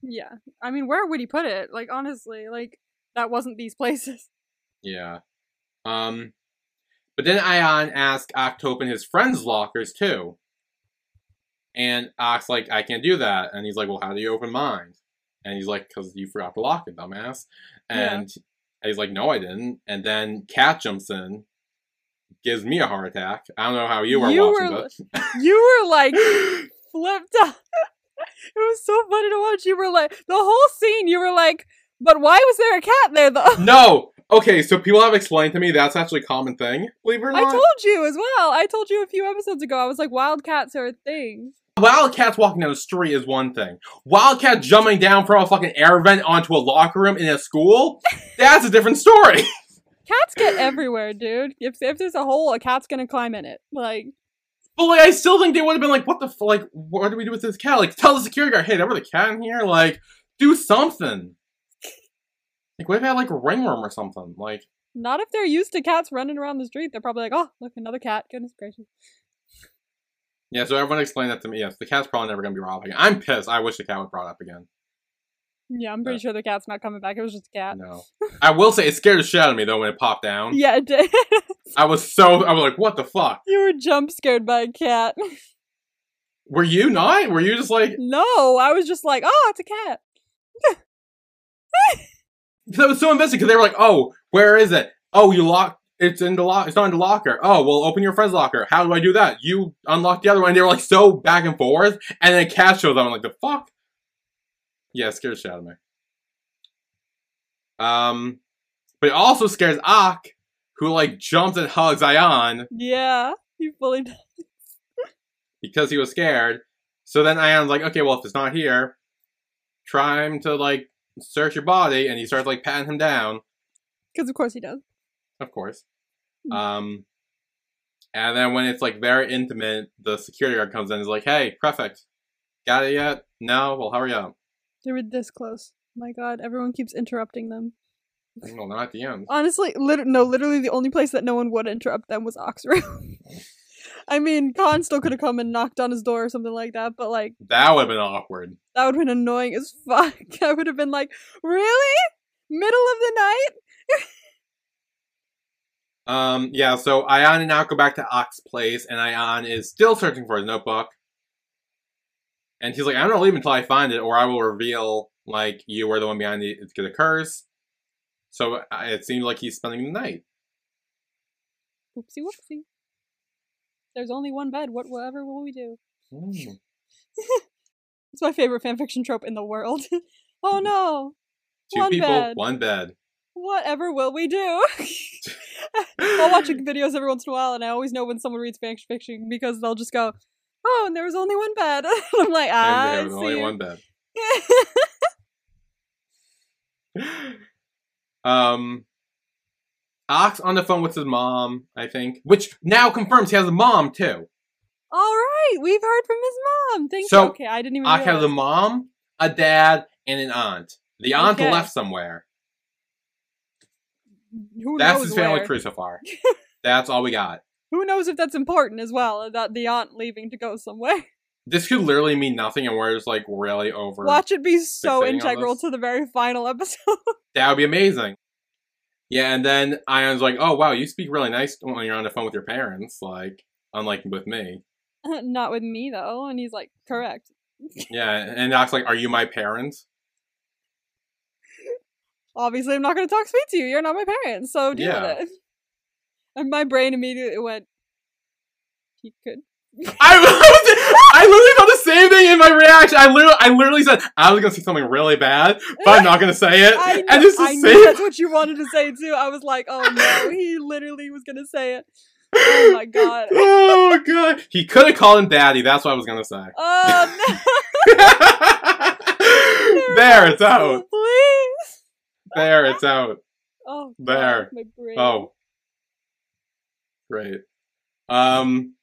Yeah. I mean, where would he put it? Like, honestly, like, that wasn't these places. Yeah. Um, but then Ayan asked Ak to open his friends' lockers too. And Ak's like, I can't do that. And he's like, Well, how do you open mine? And he's like, Because you forgot to lock it, dumbass. Yeah. And he's like, No, I didn't. And then cat jumps in, gives me a heart attack. I don't know how you were You watching were- this. You were, like, flipped out. it was so funny to watch. You were like, the whole scene, you were like, but why was there a cat there, though? no! Okay, so people have explained to me that's actually a common thing. Believe it or not. I told you as well. I told you a few episodes ago. I was like, wildcats are a thing. Wildcats walking down the street is one thing. Wildcat jumping down from a fucking air vent onto a locker room in a school? That's a different story. Cats get everywhere, dude. If if there's a hole, a cat's gonna climb in it. Like, But like, I still think they would have been like, "What the f- like? What do we do with this cat? Like, tell the security guard, hey, there was a cat in here. Like, do something. Like, what if had like a ringworm or something? Like, not if they're used to cats running around the street. They're probably like, oh, look, another cat. Goodness gracious. yeah. So everyone explained that to me. Yes, the cat's probably never gonna be brought up again. I'm pissed. I wish the cat was brought up again. Yeah, I'm pretty Uh, sure the cat's not coming back. It was just a cat. No, I will say it scared the shit out of me though when it popped down. Yeah, it did. I was so I was like, what the fuck? you were jump scared by a cat. Were you not? Were you just like? no, I was just like, oh, it's a cat. That was so invested because they were like, "Oh, where is it? Oh, you lock. It's in the lock. It's not in the locker. Oh, well, open your friend's locker. How do I do that? You unlock the other one." And they were like so back and forth, and then cat shows up. I'm like, "The fuck." Yeah, it scares shit out of me. Um, but it also scares Ak, who like jumps and hugs Ayan Yeah, you fully. d- because he was scared. So then Ayan's like, "Okay, well, if it's not here, try him to like search your body," and he starts like patting him down. Because of course he does. Of course. Mm. Um, and then when it's like very intimate, the security guard comes in and is like, "Hey, prefect, got it yet? No. Well, how hurry up. They were this close. My God, everyone keeps interrupting them. Well, not at the end. Honestly, lit- no, literally the only place that no one would interrupt them was Ak's room. I mean, Khan still could have come and knocked on his door or something like that, but like That would have been awkward. that would have been annoying as fuck. I would have been like, really? Middle of the night? Um, yeah. So Ayan and now go back to Ak's place, and Ayan is still searching for his notebook. And he's like, "I'm gonna leave until I find it, or I will reveal like you were the one behind the, the curse." So uh, it seems like he's spending the night. Whoopsie whoopsie. There's only one bed. What whatever will we do? Hmm. It's my favorite fanfiction trope in the world. oh no. Two One people, bed. one bed. Whatever will we do? I'll watch videos every once in a while, and I always know when someone reads fan fiction because they'll just go, "Oh, and there was only one bed." I'm like, ah, there was only see." one bed. um, Ox on the phone with his mom, I think, which now confirms he has a mom too. All right, we've heard from his mom. Thank So, you. Okay, I didn't even. Ox has a mom, a dad, and an aunt. The aunt Okay. left somewhere. Who knows? That's his family where? tree so far. That's all we got. Who knows if that's important as well? That the aunt leaving to go somewhere. This could literally mean nothing, and we're just like really over. Watch it be so integral to the very final episode. That would be amazing. Yeah, and then Ayan's like, "Oh wow, you speak really nice when you're on the phone with your parents, like unlike with me." Not with me though. And he's like, correct. Yeah, and Doc's like, "Are you my parents?" Obviously, I'm not going to talk sweet to you. You're not my parents, so deal Yeah. with it. And my brain immediately went. He could. I, I literally thought the same thing in my reaction. I literally, I literally said I was gonna say something really bad, but I'm not gonna say it. I, and it's the I same. knew that's what you wanted to say too. I was like, oh no, he literally was going to say it. Oh my god. oh god, he could have called him daddy. That's what I was gonna say. Oh no. there, it's out. Please. There, it's out. Oh, There. God, my brain. Oh, great. Um,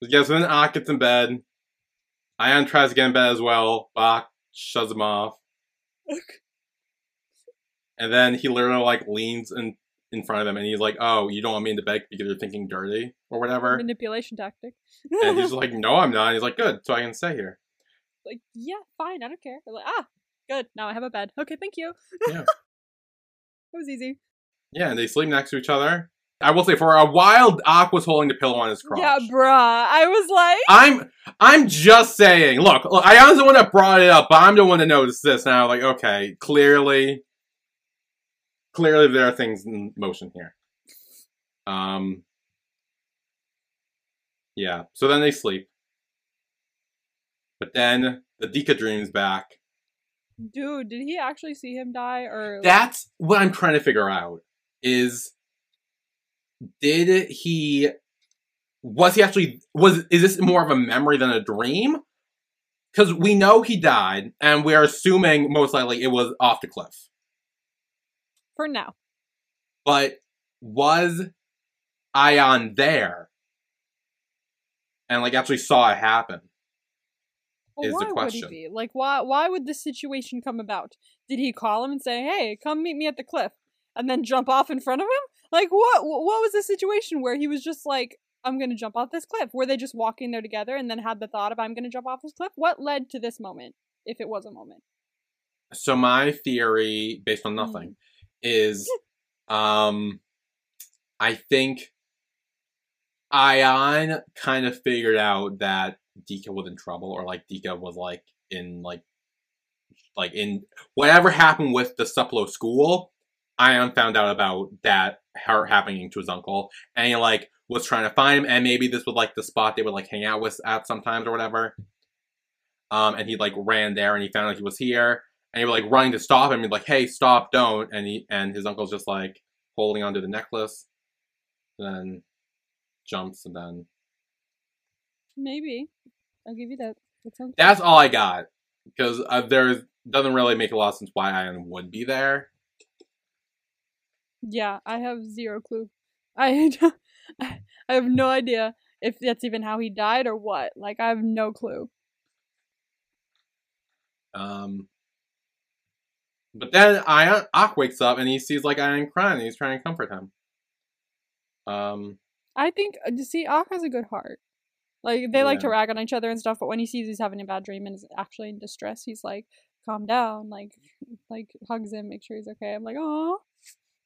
yeah. So then Ak gets in bed. Ayan tries to get in bed as well. Bach shuts him off. And then he literally like leans in in front of him, and he's like, "Oh, you don't want me in the bed because you're thinking dirty or whatever." Manipulation tactic. And he's like, "No, I'm not." And he's like, "Good, so I can stay here." like, yeah, fine, I don't care. They're like, ah, good. Now I have a bed. Okay, thank you. Yeah. it was easy. Yeah, and they sleep next to each other. I will say, for a while, Ak was holding the pillow on his crotch. Yeah, bruh. I was like, I'm I'm just saying. Look, look, I was the one that brought it up, but I'm the one that noticed this. Now, like, okay, clearly, clearly there are things in motion here. Um. Yeah. So then they sleep, but then the Dika dreams back, Dude, did he actually see him die or That's what I'm trying to figure out. Is did he was he actually was is this more of a memory than a dream? Because we know he died, and we're assuming most likely it was off the cliff. for now? But was Ayan there? And like actually saw it happen. Well, is the why would question. he be? Like why why would this situation come about? Did he call him and say, "Hey, come meet me at the cliff," and then jump off in front of him? Like what? What was the situation where he was just like, "I'm gonna jump off this cliff"? Were they just walking there together and then had the thought of, "I'm gonna jump off this cliff"? What led to this moment, if it was a moment? So my theory, based on Mm. nothing, is um I think Ayan kind of figured out that Dika was in trouble, or like Dika was like in like like in whatever happened with the Suplo school. Ayan found out about that her happening to his uncle, and he like was trying to find him, and maybe this was like the spot they would like hang out with at sometimes or whatever. Um, and he like ran there, and he found out he was here, and he was like running to stop him, and like, "Hey, stop! Don't!" And he and his uncle's just like holding onto the necklace, then jumps, and then Maybe. I'll give you that. That sounds. that's all I got because uh, there's doesn't really make a lot of sense why Ayan would be there. Yeah, I have zero clue. I I have no idea if that's even how he died or what. Like I have no clue. Um, but then Ayan Ak wakes up and he sees like Ayan crying, and he's trying to comfort him. Um, I think uh, you see, Ak has a good heart. Like they like to rag on each other and stuff, but when he sees he's having a bad dream and is actually in distress, he's like, "Calm down," like, like hugs him, make sure he's okay. I'm like, oh,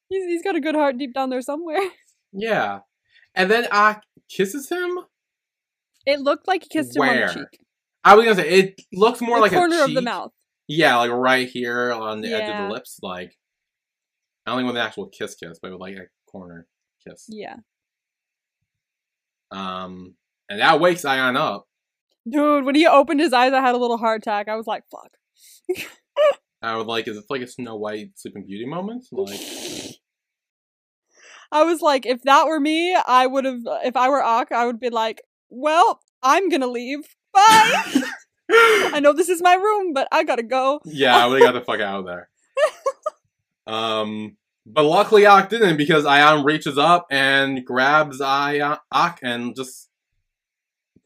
he's he's got a good heart deep down there somewhere. yeah, and then Ak kisses him. It looked like he kissed him on Where? the cheek, I was gonna say it looks more the like corner a corner of the mouth. Yeah, like right here on the edge of the lips. Like I don't think with an actual kiss kiss, but with like a corner kiss. Yeah, Um, and that wakes Ayan up. dude, when he opened his eyes, I had a little heart attack. I was like, "Fuck." I was like, is it like a Snow White Sleeping Beauty moment? Like, I was like, if that were me, I would have. If I were Ak, I would be like, well, I'm gonna leave. Bye. I know this is my room, but I gotta go. yeah, I would have got the fuck out of there. Um, but luckily Ak didn't because Ayan reaches up and grabs Ayan Ak and just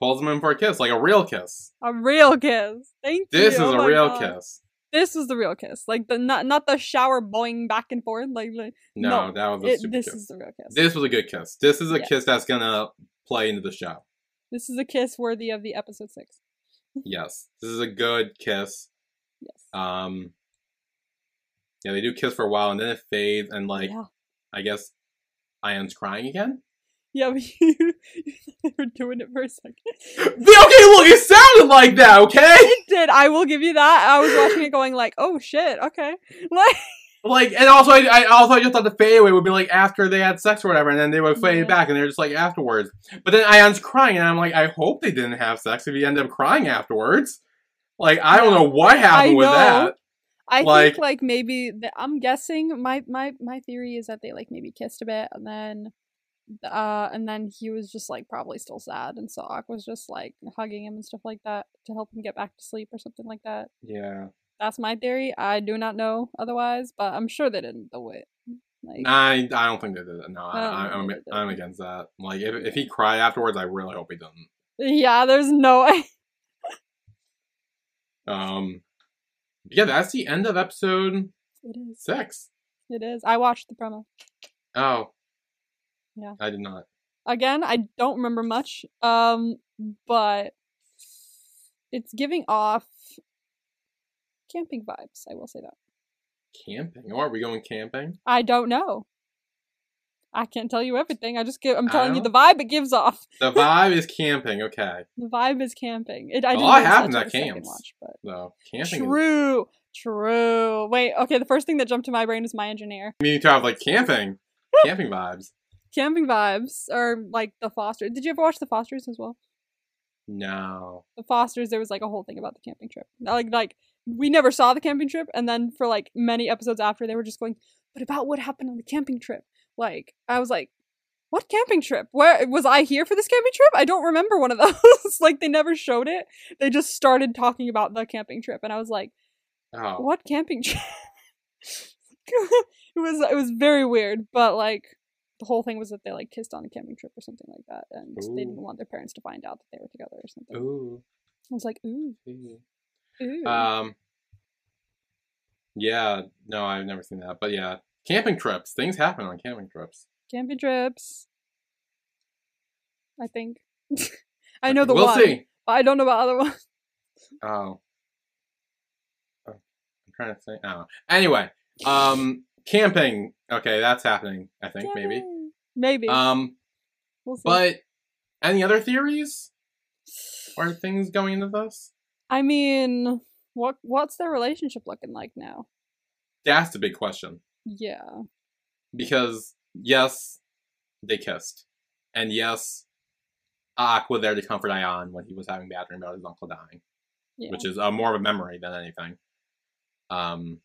pulls him in for a kiss, like a real kiss. A real kiss. Thank you. This is Oh a real God. kiss. This was the real kiss. Like the not not the shower blowing back and forth. Like, like No, No, that was a it, stupid this kiss. is the real kiss. This was a good kiss. This is a Yeah. kiss that's gonna play into the show. This is a kiss worthy of the episode six. Yes, this is a good kiss. Yes. Um, yeah, they do kiss for a while and then it fades, and like yeah. I guess Ayan's crying again. Yeah, but you, you thought they were doing it for a second. okay, look, it sounded like that. Okay, it did. I will give you that. I was watching it going like, oh shit, okay. Like like, and also I, I also I just thought the fadeaway would be like after they had sex or whatever, and then they would fade Yeah. back, and they're just like afterwards. But then Ayan's crying, and I'm like, I hope they didn't have sex if he ended up crying afterwards. Like, I don't know what happened with that. I Like- think like maybe the, I'm guessing my my my theory is that they like maybe kissed a bit and then uh and then he was just like probably still sad and so Ak was just like hugging him and stuff like that to help him get back to sleep or something like that. Yeah. That's my theory. I do not know otherwise, but I'm sure they didn't do it. Like I, I don't think they did it. No, I think I'm. I'm against that. Like, if, if he cried afterwards, I really hope he doesn't. yeah, there's no way. Um, yeah, that's the end of episode It is. six. It is. I watched the promo. Oh. Yeah. I did not. Again, I don't remember much. Um, but it's giving off camping vibes. I will say that. Camping? Oh, are we going camping? I don't know. I can't tell you everything. I just give. I'm telling you the vibe it gives off. The vibe is camping. Okay. The vibe is camping. It. I A lot happens at camps. Watch, but So camping. Is, true, true. Wait. Okay. The first thing that jumped to my brain was my engineer. need to have like camping, camping vibes. Camping vibes or like the Fosters. Did you ever watch the Fosters as well? No. The Fosters. There was like a whole thing about the camping trip. Like like we never saw the camping trip, and then for like many episodes after, they were just going, "But about what happened on the camping trip?" Like I was like, "What camping trip? Where was I here for this camping trip? I don't remember one of those. like they never showed it. They just started talking about the camping trip, and I was like, Oh, "What camping trip?" it was it was very weird, but like the whole thing was that they like kissed on a camping trip or something like that, and they didn't want their parents to find out that they were together or something. ooh. I was like, "Ooh, ooh. ooh." Um. Yeah, no, I've never seen that, but yeah, camping trips. Things happen on camping trips. camping trips. I think. I know the we'll one. see. but I don't know about other ones. Oh. Oh, I'm trying to think. Oh. Anyway, um, camping. Okay, that's happening. I think maybe. Maybe. Um, we'll see. but any other theories or things going into this? I mean, what what's their relationship looking like now? That's the big question. Yeah. because yes, they kissed, and yes, was there to comfort Ayan when he was having bad dream about his uncle dying, Yeah. which is uh, more of a memory than anything. Um,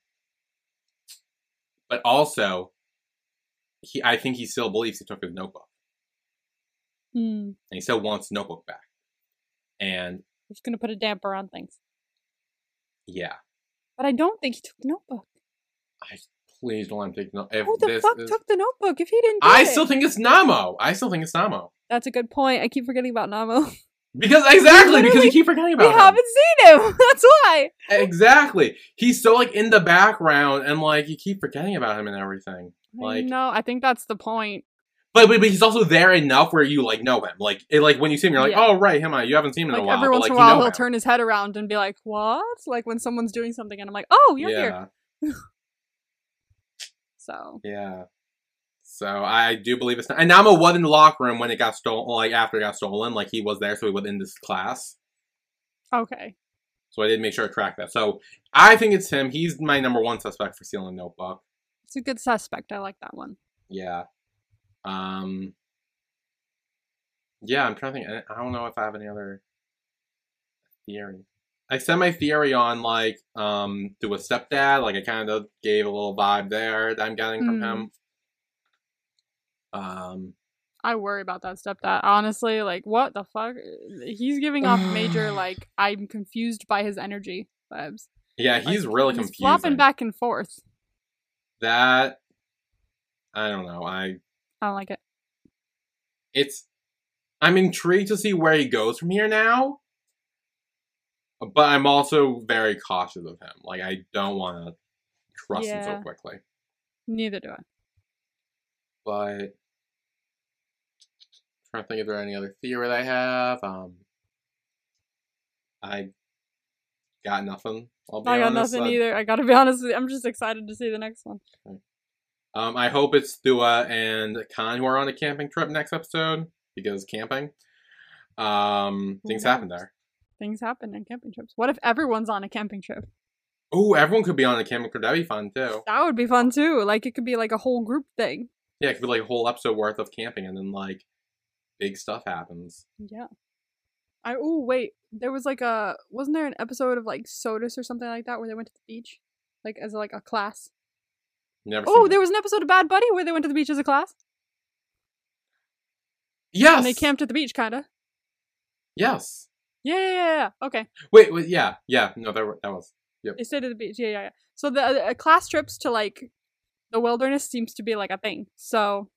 but also, he I think he still believes he took his notebook, Hmm. and he still wants his notebook back. And Just gonna put a damper on things. yeah, But I don't think he took the notebook. I please don't let him take no. If Who the this fuck took the notebook if he didn't do I it? still think it's Namo. I still think it's Namo. That's a good point. I keep forgetting about Namo. Because exactly because you keep forgetting we about him. We haven't seen him. That's why. Exactly. He's so like in the background and like you keep forgetting about him and everything. Like no, I think that's the point. but, but but he's also there enough where you like know him. Like it, like when you see him you're like, Yeah. "Oh, right, him. I You haven't seen him in a while." every but, once like, in a while, he'll him. turn his head around and be like, "What?" Like when someone's doing something, and I'm like, "Oh, you're here." Yeah. So Yeah. So I do believe it's not. And Namo was in the locker room when it got stolen, like after it got stolen. Like he was there, so he was in this class. okay, So I did make sure to track that. So I think it's him. He's my number one suspect for stealing a notebook. it's a good suspect. I like that one. Yeah. Um. Yeah, I'm trying to think. I don't know if I have any other theory. I sent my theory on like um to a stepdad. Like I kind of gave a little vibe there that I'm getting from Hmm. him. Um. I worry about that stepdad. Honestly, like what the fuck? He's giving off major like I'm confused by his energy vibes. Yeah, he's Like, really he's confusing. flopping back and forth. That I don't know. I I don't like it. it's I'm intrigued to see where he goes from here now. But I'm also very cautious of him. Like I don't want to trust him so quickly. Neither do I. But trying to think if there are any other theory that I have. Um, I got nothing. I got honest. nothing I- either. I gotta be honest with you. I'm just excited to see the next one. Um, I hope it's Thua and Khan who are on a camping trip next episode because camping. Um, things happen there. Things happen in camping trips. What if everyone's on a camping trip? Oh, everyone could be on a camping trip. That'd be fun too. That would be fun too. Like it could be like a whole group thing. Yeah, it could be like a whole episode worth of camping, and then like big stuff happens. Yeah. I oh wait, there was like a wasn't there an episode of like SOTUS or something like that where they went to the beach, like as like a class. Never. Oh, there was an episode of Bad Buddy where they went to the beach as a class Yes. and they camped at the beach, kind of. Yes. Yeah, yeah, yeah, yeah. Okay, Wait. Wait. Yeah. Yeah. No, that that was. Yep. they stayed at the beach. Yeah, yeah, yeah. So the uh, class trips to like the wilderness seems to be like a thing. So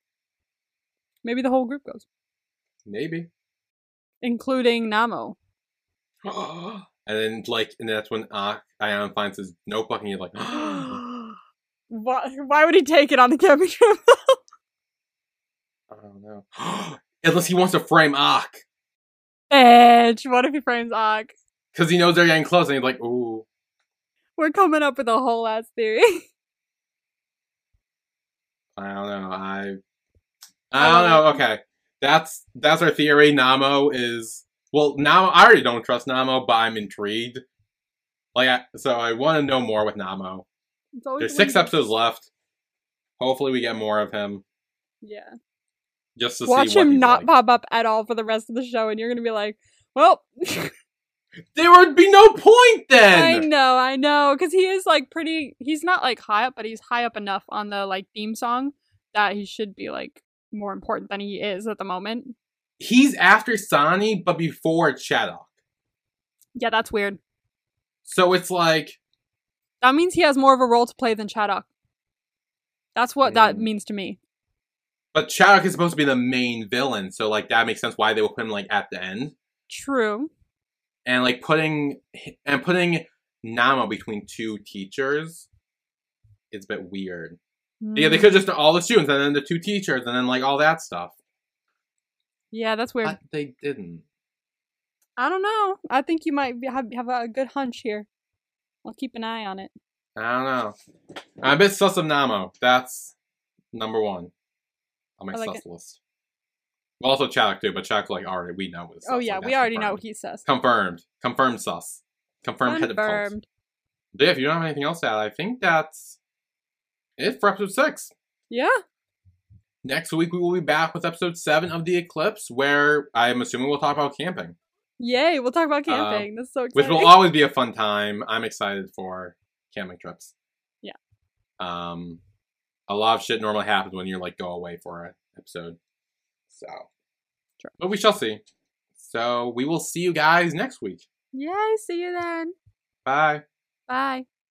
maybe the whole group goes, Maybe. including Namo. and then like, and that's when Ak Ayan finds his notebook, and he's like, why? Why would he take it on the camping trip? don't know. Unless he wants to frame Ak. Edge. what if he frames Ak? Because he knows they're getting close, and he's like, ooh. We're coming up with a whole ass theory. I don't know. I I I don't know. Um, okay, that's that's our theory. Namo is well. Now I already don't trust Namo, but I'm intrigued. Like, I, so I want to know more with Namo. There's six episodes left. Hopefully, we get more of him Yeah. just to Watch see him not like. pop up at all for the rest of the show, and you're gonna be like, well, There would be no point then." I know, I know, because he is like pretty. He's not like high up, but he's high up enough on the like theme song that he should be like more important than he is at the moment. He's after Sani, but before Chadok. Yeah, that's weird. So it's like That means he has more of a role to play than Chadok. That's what that Mm. means to me. But Chadok is supposed to be the main villain, so like that makes sense why they will put him like at the end. True. And like putting and putting Namo between two teachers is a bit weird. Yeah, they Mm. could just all the students and then the two teachers and then like all that stuff. Yeah, that's weird. But they didn't. I don't know. I think you might have have a good hunch here. I'll keep an eye on it. I don't know. I'm a bit sus of Namo. That's number one on my I like sus it. list. Well, also Chadok too, but Chadok like already we know was. oh yeah, we already know what he says. Confirmed. Confirmed sus. Confirmed head of cult. Confirmed. But yeah, if you don't have anything else to add, I think that's it for episode six. Yeah. Next week we will be back with episode seven of the Eclipse, where I'm assuming we'll talk about camping, Yay! We'll talk about camping. That's so Uh, which will always be a fun time. I'm excited for camping trips. Yeah. Um, a lot of shit normally happens when you're like go away for an episode. So, Sure. but we shall see. So we will see you guys next week. Yay! See you then. Bye. Bye.